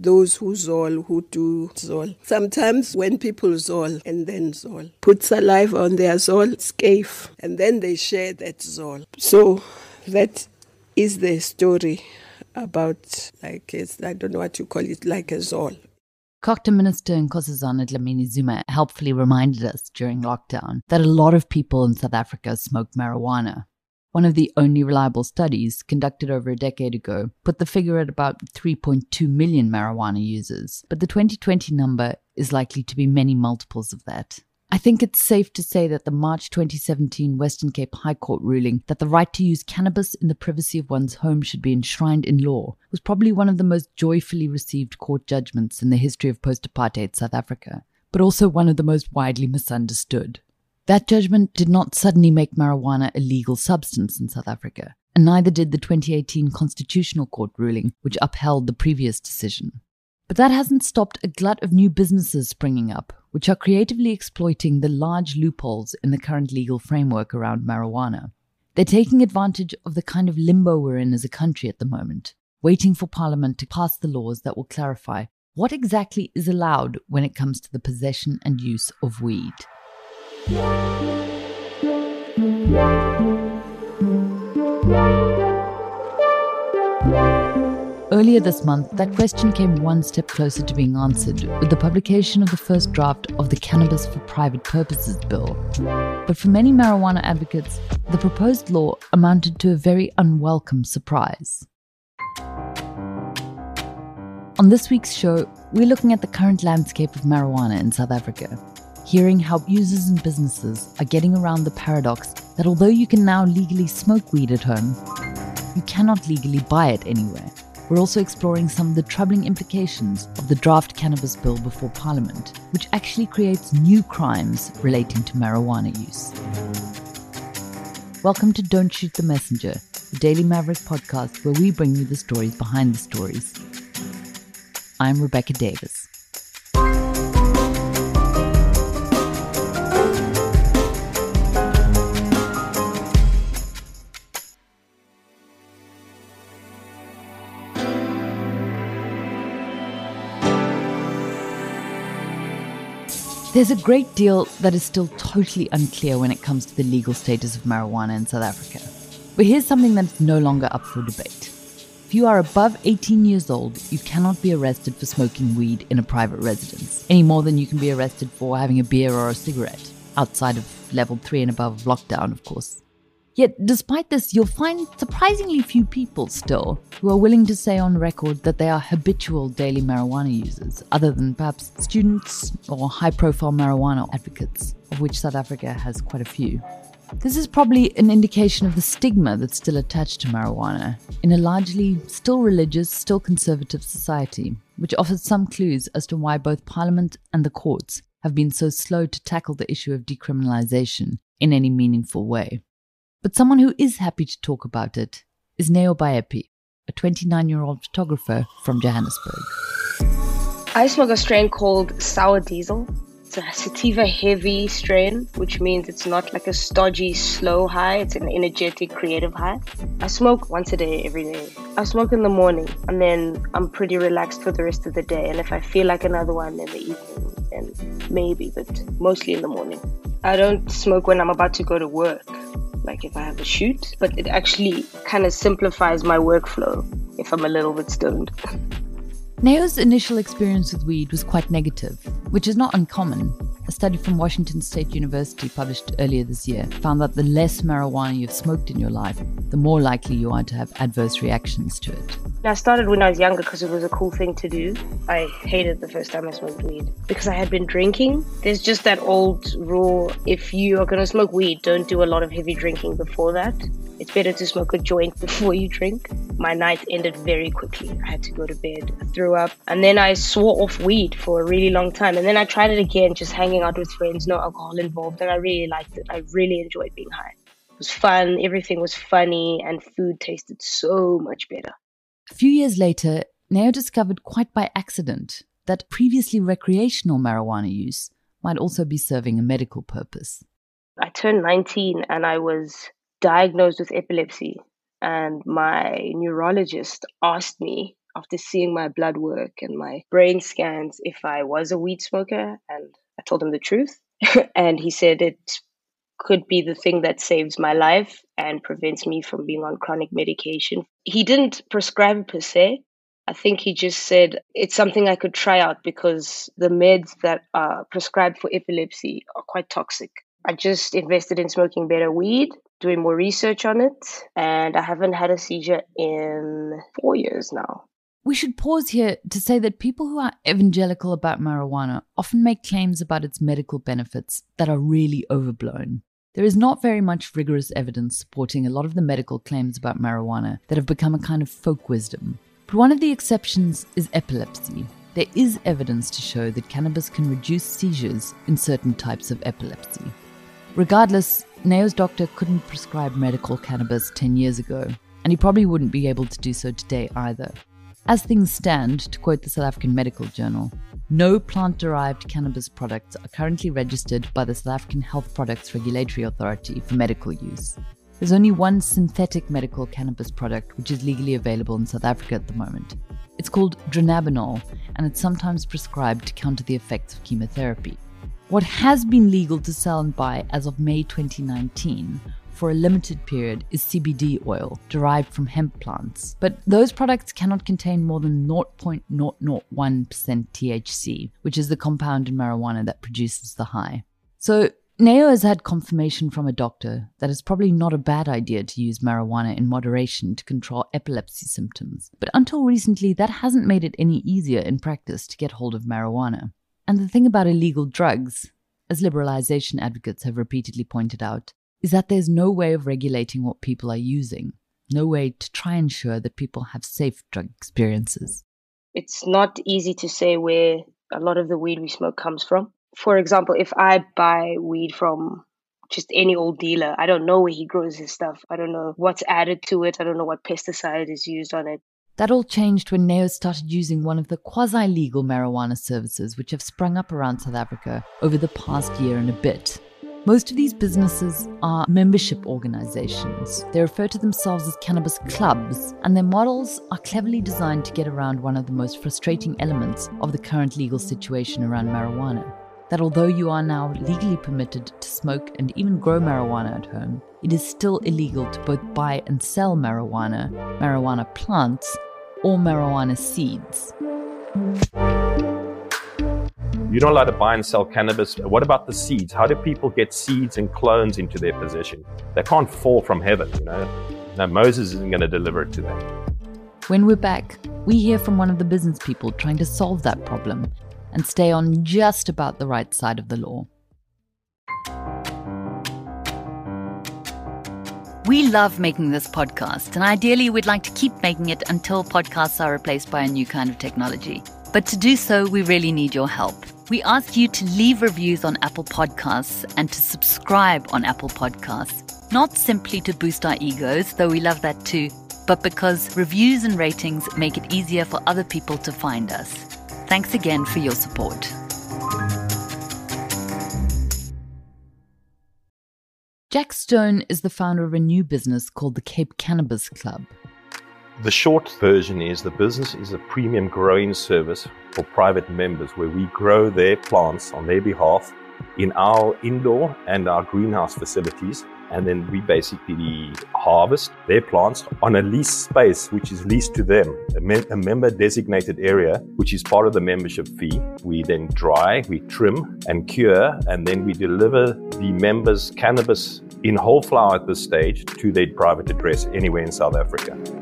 those who zol, who do zol. Sometimes when people zol and then zol, put saliva on their zol, scave, and then they share that zol. So that is the story about, like, it's, I don't know what you call it, like a zol. COGTA Minister Nkosazana Dlamini Zuma helpfully reminded us during lockdown that a lot of people in South Africa smoke marijuana. One of the only reliable studies, conducted over a decade ago, put the figure at about 3.2 million marijuana users, but the 2020 number is likely to be many multiples of that. I think it's safe to say that the March 2017 Western Cape High Court ruling that the right to use cannabis in the privacy of one's home should be enshrined in law was probably one of the most joyfully received court judgments in the history of post apartheid South Africa, but also one of the most widely misunderstood. That judgment did not suddenly make marijuana a legal substance in South Africa, and neither did the 2018 Constitutional Court ruling, which upheld the previous decision. But that hasn't stopped a glut of new businesses springing up, which are creatively exploiting the large loopholes in the current legal framework around marijuana. They're taking advantage of the kind of limbo we're in as a country at the moment, waiting for Parliament to pass the laws that will clarify what exactly is allowed when it comes to the possession and use of weed. Earlier this month, that question came one step closer to being answered with the publication of the first draft of the Cannabis for Private Purposes Bill. But for many marijuana advocates, the proposed law amounted to a very unwelcome surprise. On this week's show, we're looking at the current landscape of marijuana in South Africa hearing how users and businesses are getting around the paradox that although you can now legally smoke weed at home, you cannot legally buy it anywhere. We're also exploring some of the troubling implications of the draft cannabis bill before Parliament, which actually creates new crimes relating to marijuana use. Welcome to Don't Shoot the Messenger, the Daily Maverick podcast where we bring you the stories behind the stories. I'm Rebecca Davis. There's a great deal that is still totally unclear when it comes to the legal status of marijuana in South Africa. But here's something that's no longer up for debate. If you are above 18 years old, you cannot be arrested for smoking weed in a private residence, any more than you can be arrested for having a beer or a cigarette, outside of level 3 and above lockdown, of course. Yet, despite this, you'll find surprisingly few people still who are willing to say on record that they are habitual daily marijuana users, other than perhaps students or high profile marijuana advocates, of which South Africa has quite a few. This is probably an indication of the stigma that's still attached to marijuana in a largely still religious, still conservative society, which offers some clues as to why both Parliament and the courts have been so slow to tackle the issue of decriminalization in any meaningful way. But someone who is happy to talk about it is Neo Bayepi, a 29 year old photographer from Johannesburg. I smoke a strain called Sour Diesel. It's a sativa heavy strain, which means it's not like a stodgy, slow high. It's an energetic, creative high. I smoke once a day, every day. I smoke in the morning, and then I'm pretty relaxed for the rest of the day. And if I feel like another one in the evening, then maybe, but mostly in the morning. I don't smoke when I'm about to go to work like if I have a shoot, but it actually kind of simplifies my workflow if I'm a little bit stoned. Neo's initial experience with weed was quite negative, which is not uncommon. A study from Washington State University published earlier this year found that the less marijuana you've smoked in your life, the more likely you are to have adverse reactions to it. I started when I was younger because it was a cool thing to do. I hated the first time I smoked weed because I had been drinking. There's just that old rule if you are going to smoke weed, don't do a lot of heavy drinking before that. It's better to smoke a joint before you drink. My night ended very quickly. I had to go to bed, I threw up, and then I swore off weed for a really long time. And then I tried it again, just hanging out with friends, no alcohol involved, and I really liked it. I really enjoyed being high. It was fun, everything was funny, and food tasted so much better. A few years later, Neo discovered quite by accident that previously recreational marijuana use might also be serving a medical purpose. I turned 19 and I was diagnosed with epilepsy and my neurologist asked me after seeing my blood work and my brain scans if I was a weed smoker. And I told him the truth. and he said it could be the thing that saves my life and prevents me from being on chronic medication. He didn't prescribe per se. I think he just said it's something I could try out because the meds that are prescribed for epilepsy are quite toxic. I just invested in smoking better weed, doing more research on it, and I haven't had a seizure in four years now. We should pause here to say that people who are evangelical about marijuana often make claims about its medical benefits that are really overblown. There is not very much rigorous evidence supporting a lot of the medical claims about marijuana that have become a kind of folk wisdom. But one of the exceptions is epilepsy. There is evidence to show that cannabis can reduce seizures in certain types of epilepsy. Regardless, Neo's doctor couldn't prescribe medical cannabis 10 years ago, and he probably wouldn't be able to do so today either. As things stand, to quote the South African Medical Journal, no plant derived cannabis products are currently registered by the South African Health Products Regulatory Authority for medical use. There's only one synthetic medical cannabis product which is legally available in South Africa at the moment. It's called dronabinol, and it's sometimes prescribed to counter the effects of chemotherapy. What has been legal to sell and buy as of May 2019 for a limited period is CBD oil derived from hemp plants. But those products cannot contain more than 0.001% THC, which is the compound in marijuana that produces the high. So Neo has had confirmation from a doctor that it's probably not a bad idea to use marijuana in moderation to control epilepsy symptoms, but until recently, that hasn't made it any easier in practice to get hold of marijuana. And the thing about illegal drugs, as liberalization advocates have repeatedly pointed out, is that there's no way of regulating what people are using, no way to try and ensure that people have safe drug experiences. It's not easy to say where a lot of the weed we smoke comes from for example, if I buy weed from just any old dealer, I don't know where he grows his stuff. I don't know what's added to it. I don't know what pesticide is used on it. That all changed when Neo started using one of the quasi legal marijuana services which have sprung up around South Africa over the past year and a bit. Most of these businesses are membership organizations. They refer to themselves as cannabis clubs, and their models are cleverly designed to get around one of the most frustrating elements of the current legal situation around marijuana that although you are now legally permitted to smoke and even grow marijuana at home, it is still illegal to both buy and sell marijuana, marijuana plants, or marijuana seeds. You're not allowed to buy and sell cannabis. What about the seeds? How do people get seeds and clones into their possession? They can't fall from heaven, you know. No, Moses isn't going to deliver it to them. When we're back, we hear from one of the business people trying to solve that problem and stay on just about the right side of the law. We love making this podcast, and ideally, we'd like to keep making it until podcasts are replaced by a new kind of technology. But to do so, we really need your help. We ask you to leave reviews on Apple Podcasts and to subscribe on Apple Podcasts, not simply to boost our egos, though we love that too, but because reviews and ratings make it easier for other people to find us. Thanks again for your support. Jack Stone is the founder of a new business called the Cape Cannabis Club. The short version is the business is a premium growing service for private members where we grow their plants on their behalf in our indoor and our greenhouse facilities and then we basically harvest their plants on a leased space which is leased to them a, a, member designated area which is part of the membership fee. We then dry we trim and cure and then we deliver the members cannabis in whole flower at this stage to their private address anywhere in south africa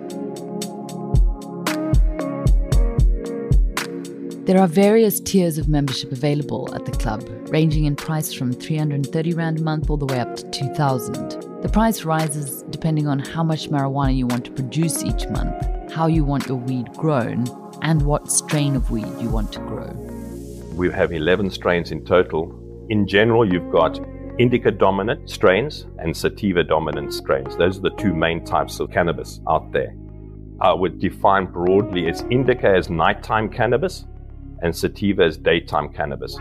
There are various tiers of membership available at the club, ranging in price from 330 Rand a month all the way up to 2000. The price rises depending on how much marijuana you want to produce each month, how you want your weed grown, and what strain of weed you want to grow. We have 11 strains in total. In general, you've got indica dominant strains and sativa dominant strains. Those are the two main types of cannabis out there. Uh, I would define broadly as indica as nighttime cannabis, and sativa is daytime cannabis.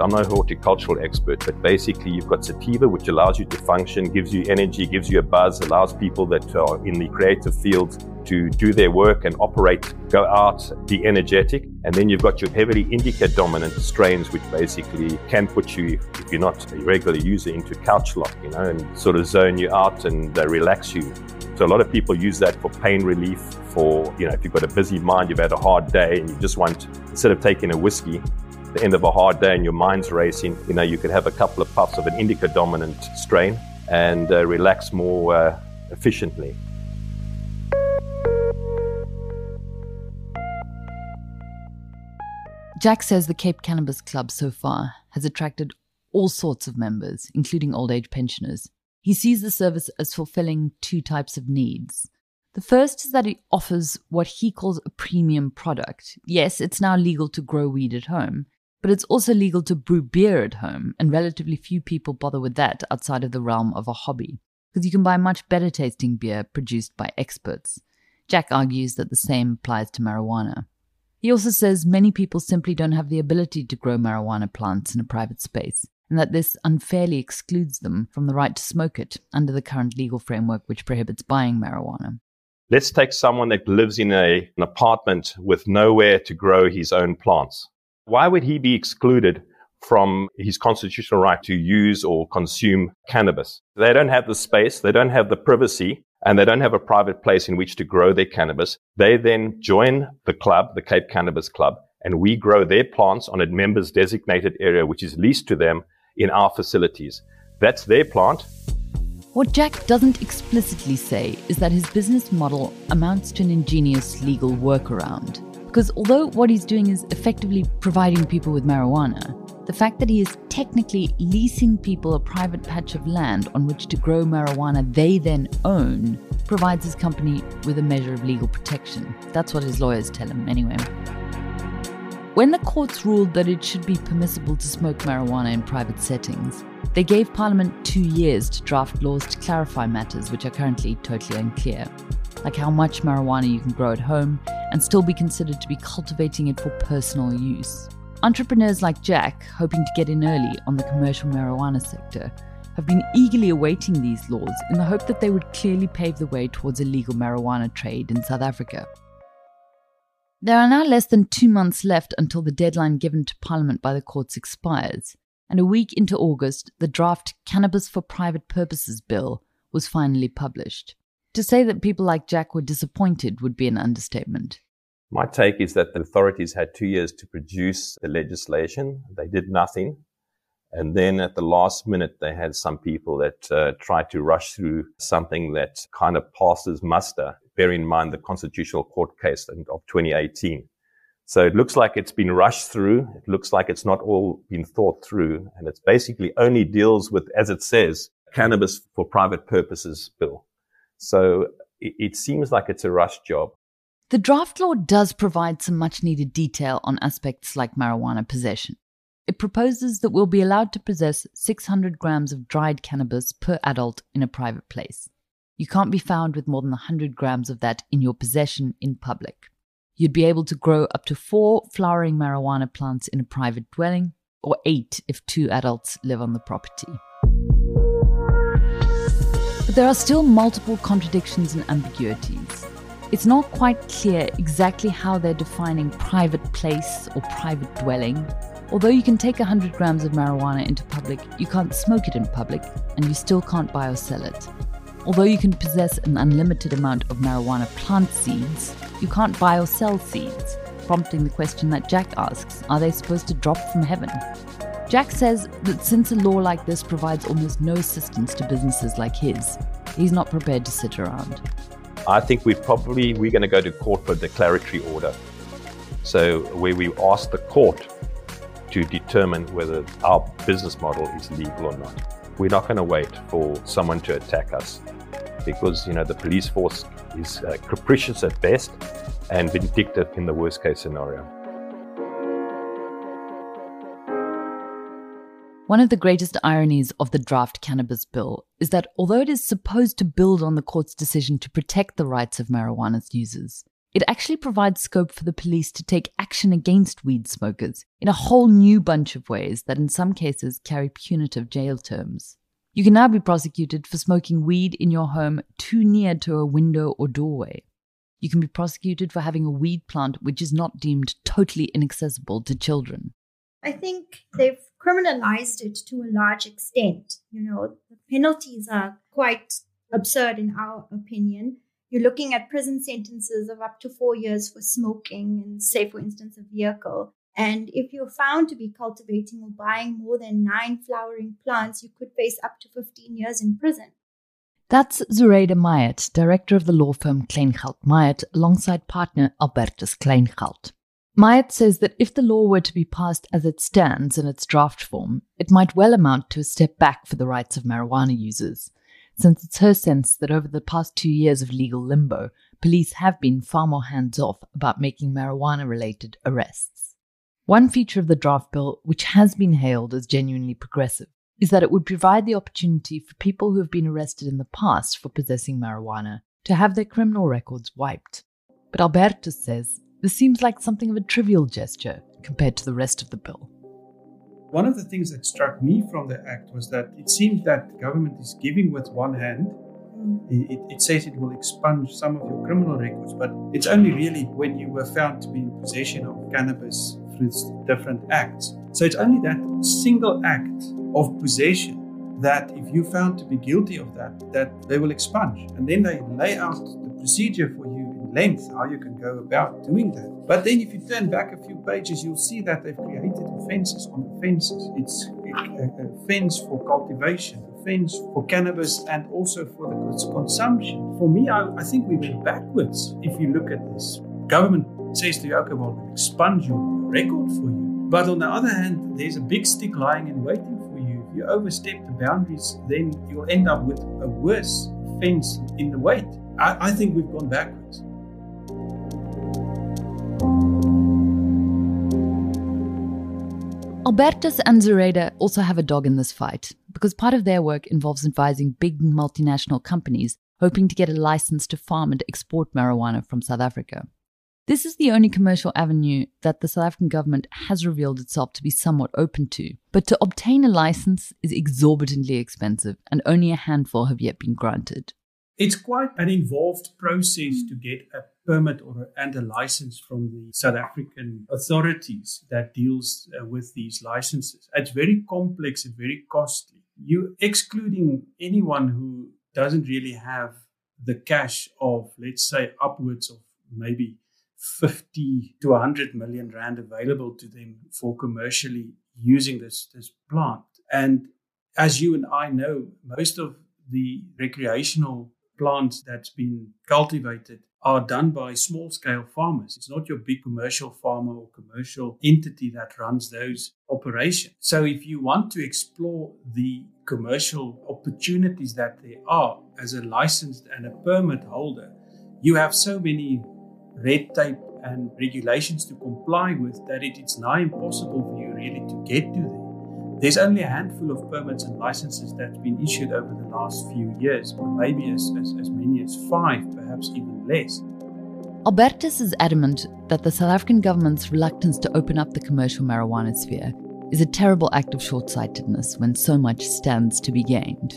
I'm no horticultural expert, but basically you've got sativa, which allows you to function, gives you energy, gives you a buzz, allows people that are in the creative fields to do their work and operate, go out, be energetic. And then you've got your heavily indica dominant strains, which basically can put you, if you're not a regular user, into couch lock, you know, and sort of zone you out and uh, relax you. So a lot of people use that for pain relief, for, you know, if you've got a busy mind, you've had a hard day and you just want, instead of taking a whiskey, the end of a hard day and your mind's racing, you know, you could have a couple of puffs of an indica dominant strain and uh, relax more uh, efficiently. Jack says the Cape Cannabis Club so far has attracted all sorts of members, including old age pensioners. He sees the service as fulfilling two types of needs. The first is that it offers what he calls a premium product. Yes, it's now legal to grow weed at home, but it's also legal to brew beer at home, and relatively few people bother with that outside of the realm of a hobby, because you can buy much better tasting beer produced by experts. Jack argues that the same applies to marijuana. He also says many people simply don't have the ability to grow marijuana plants in a private space, and that this unfairly excludes them from the right to smoke it under the current legal framework which prohibits buying marijuana. Let's take someone that lives in a, an apartment with nowhere to grow his own plants. Why would he be excluded from his constitutional right to use or consume cannabis? They don't have the space, they don't have the privacy, and they don't have a private place in which to grow their cannabis. They then join the club, the Cape Cannabis Club, and we grow their plants on a member's designated area, which is leased to them in our facilities. That's their plant. What Jack doesn't explicitly say is that his business model amounts to an ingenious legal workaround. Because although what he's doing is effectively providing people with marijuana, the fact that he is technically leasing people a private patch of land on which to grow marijuana they then own provides his company with a measure of legal protection. That's what his lawyers tell him, anyway. When the courts ruled that it should be permissible to smoke marijuana in private settings, they gave Parliament two years to draft laws to clarify matters which are currently totally unclear, like how much marijuana you can grow at home and still be considered to be cultivating it for personal use. Entrepreneurs like Jack, hoping to get in early on the commercial marijuana sector, have been eagerly awaiting these laws in the hope that they would clearly pave the way towards a legal marijuana trade in South Africa. There are now less than two months left until the deadline given to Parliament by the courts expires, and a week into August, the draft Cannabis for Private Purposes bill was finally published. To say that people like Jack were disappointed would be an understatement. My take is that the authorities had two years to produce the legislation. They did nothing. And then at the last minute, they had some people that uh, tried to rush through something that kind of passes muster, bear in mind the Constitutional Court case of 2018. So it looks like it's been rushed through. It looks like it's not all been thought through. And it's basically only deals with, as it says, cannabis for private purposes bill. So it, it seems like it's a rush job. The draft law does provide some much needed detail on aspects like marijuana possession. It proposes that we'll be allowed to possess 600 grams of dried cannabis per adult in a private place. You can't be found with more than 100 grams of that in your possession in public. You'd be able to grow up to four flowering marijuana plants in a private dwelling, or eight if two adults live on the property. But there are still multiple contradictions and ambiguities. It's not quite clear exactly how they're defining private place or private dwelling. Although you can take 100 grams of marijuana into public, you can't smoke it in public, and you still can't buy or sell it. Although you can possess an unlimited amount of marijuana plant seeds, you can't buy or sell seeds, prompting the question that Jack asks are they supposed to drop from heaven? Jack says that since a law like this provides almost no assistance to businesses like his, he's not prepared to sit around. I think we probably we're going to go to court for a declaratory order. So where we ask the court to determine whether our business model is legal or not. We're not going to wait for someone to attack us because you know the police force is uh, capricious at best and vindictive in the worst case scenario. One of the greatest ironies of the draft cannabis bill is that although it is supposed to build on the court's decision to protect the rights of marijuana's users, it actually provides scope for the police to take action against weed smokers in a whole new bunch of ways that in some cases carry punitive jail terms. You can now be prosecuted for smoking weed in your home too near to a window or doorway. You can be prosecuted for having a weed plant which is not deemed totally inaccessible to children. I think they've criminalized it to a large extent. You know, the penalties are quite absurd in our opinion. You're looking at prison sentences of up to four years for smoking and, say, for instance, a vehicle. And if you're found to be cultivating or buying more than nine flowering plants, you could face up to 15 years in prison. That's Zureida Myatt, director of the law firm Kleingeld Myatt, alongside partner Albertus Kleingeld. Myatt says that if the law were to be passed as it stands in its draft form, it might well amount to a step back for the rights of marijuana users, since it's her sense that over the past two years of legal limbo, police have been far more hands off about making marijuana related arrests. One feature of the draft bill, which has been hailed as genuinely progressive, is that it would provide the opportunity for people who have been arrested in the past for possessing marijuana to have their criminal records wiped. But Albertus says this seems like something of a trivial gesture compared to the rest of the bill. One of the things that struck me from the act was that it seems that the government is giving with one hand. Mm. It, it, says it will expunge some of your criminal records, but it's only really when you were found to be in possession of cannabis through different acts. So it's only that single act of possession that if you found to be guilty of that, that they will expunge. And then they lay out the procedure for you in length how you can go about doing that. But then, if you turn back a few pages, you'll see that they've created fences on the fences. It's a, fence for cultivation, a fence for cannabis, and also for the consumption. For me, I, I think we went backwards if you look at this. Government says to you, okay, well, we'll expunge your record for you. But on the other hand, there's a big stick lying and waiting for you. If you overstep the boundaries, then you'll end up with a worse fence in the wait. I, I think we've gone backwards. Albertus and Zureida also have a dog in this fight because part of their work involves advising big multinational companies hoping to get a license to farm and export marijuana from South Africa. This is the only commercial avenue that the South African government has revealed itself to be somewhat open to. But to obtain a license is exorbitantly expensive, and only a handful have yet been granted. It's quite an involved process to get a permit or and a license from the South African authorities that deals uh, with these licenses. It's very complex and very costly. You excluding anyone who doesn't really have the cash of, let's say, upwards of maybe 50 to 100 million rand available to them for commercially using this, this plant. And as you and I know, most of the recreational plants that's been cultivated are done by small scale farmers. It's not your big commercial farmer or commercial entity that runs those operations. So if you want to explore the commercial opportunities that there are as a licensed and a permit holder, you have so many red tape and regulations to comply with that it's now impossible for you really to get to there. There's only a handful of permits and licenses that's been issued over the last few years, maybe as, as, as many as five, perhaps even less. Albertus is adamant that the South African government's reluctance to open up the commercial marijuana sphere is a terrible act of short sightedness when so much stands to be gained.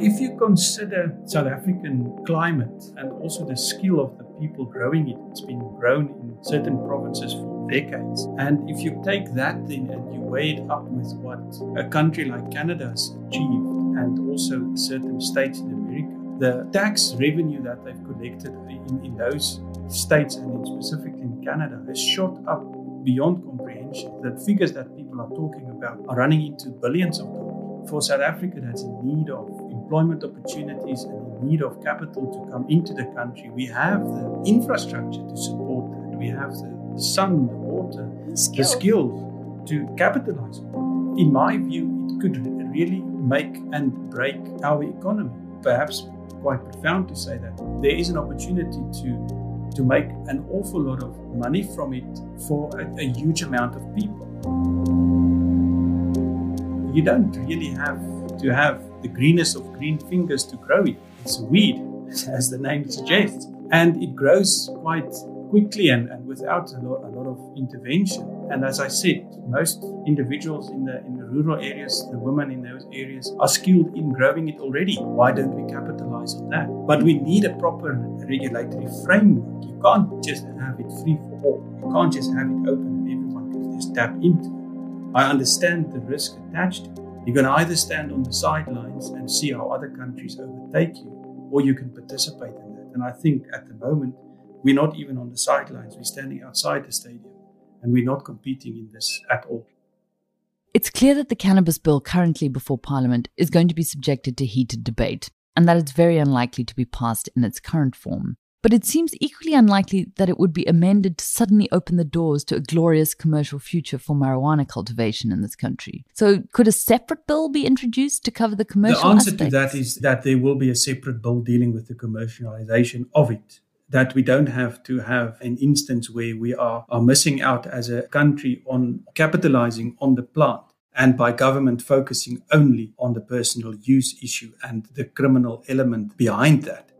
If you consider South African climate and also the skill of the people growing it, it's been grown in certain provinces for decades. And if you take that then and you weigh it up with what a country like Canada has achieved and also certain states in America, the tax revenue that they've collected in, in those states and in specifically in Canada has shot up beyond comprehension. The figures that people are talking about are running into billions of dollars. For South Africa, that's in need of employment opportunities and in need of capital to come into the country. We have the infrastructure to support that. We have the sun, the water, skills. the skills to capitalize on. In my view, it could really make and break our economy. Perhaps quite profound to say that there is an opportunity to to make an awful lot of money from it for a, a huge amount of people. You don't really have to have the greenest of green fingers to grow it. It's a weed, as the name suggests. And it grows quite quickly and, and without a lot, a lot of intervention. And as I said, most individuals in the in the rural areas, the women in those areas, are skilled in growing it already. Why don't we capitalize on that? But we need a proper regulatory framework. You can't just have it free for all. You can't just have it open and everyone can just tap into it. I understand the risk attached. You're going to either stand on the sidelines and see how other countries overtake you, or you can participate in that. And I think at the moment, we're not even on the sidelines. We're standing outside the stadium and we're not competing in this at all. It's clear that the cannabis bill currently before Parliament is going to be subjected to heated debate, and that it's very unlikely to be passed in its current form. But it seems equally unlikely that it would be amended to suddenly open the doors to a glorious commercial future for marijuana cultivation in this country. So, could a separate bill be introduced to cover the commercial? The answer aspects? to that is that there will be a separate bill dealing with the commercialization of it that we don't have to have an instance where we are, are missing out as a country on capitalizing on the plant and by government focusing only on the personal use issue and the criminal element behind that.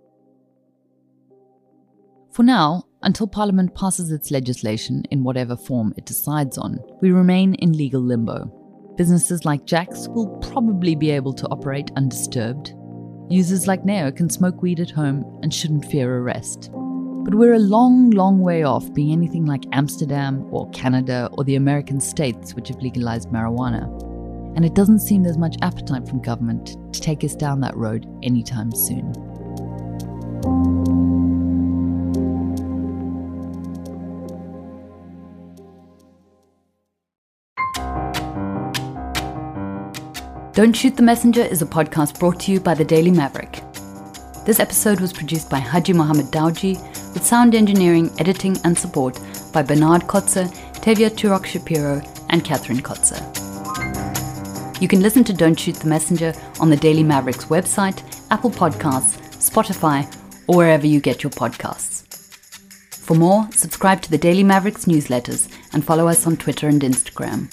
For now, until Parliament passes its legislation in whatever form it decides on, we remain in legal limbo. Businesses like Jack's will probably be able to operate undisturbed. Users like Neo can smoke weed at home and shouldn't fear arrest. But we're a long, long way off being anything like Amsterdam or Canada or the American states which have legalized marijuana. And it doesn't seem there's much appetite from government to take us down that road anytime soon. Don't Shoot the Messenger is a podcast brought to you by the Daily Maverick. This episode was produced by Haji Mohamed Dawjee with sound engineering, editing, and support by Bernard Kotze, Tevya Turok Shapiro, and Kathryn Kotze. You can listen to Don't Shoot the Messenger on the Daily Mavericks website, Apple Podcasts, Spotify, or wherever you get your podcasts. For more, subscribe to the Daily Mavericks newsletters and follow us on Twitter and Instagram.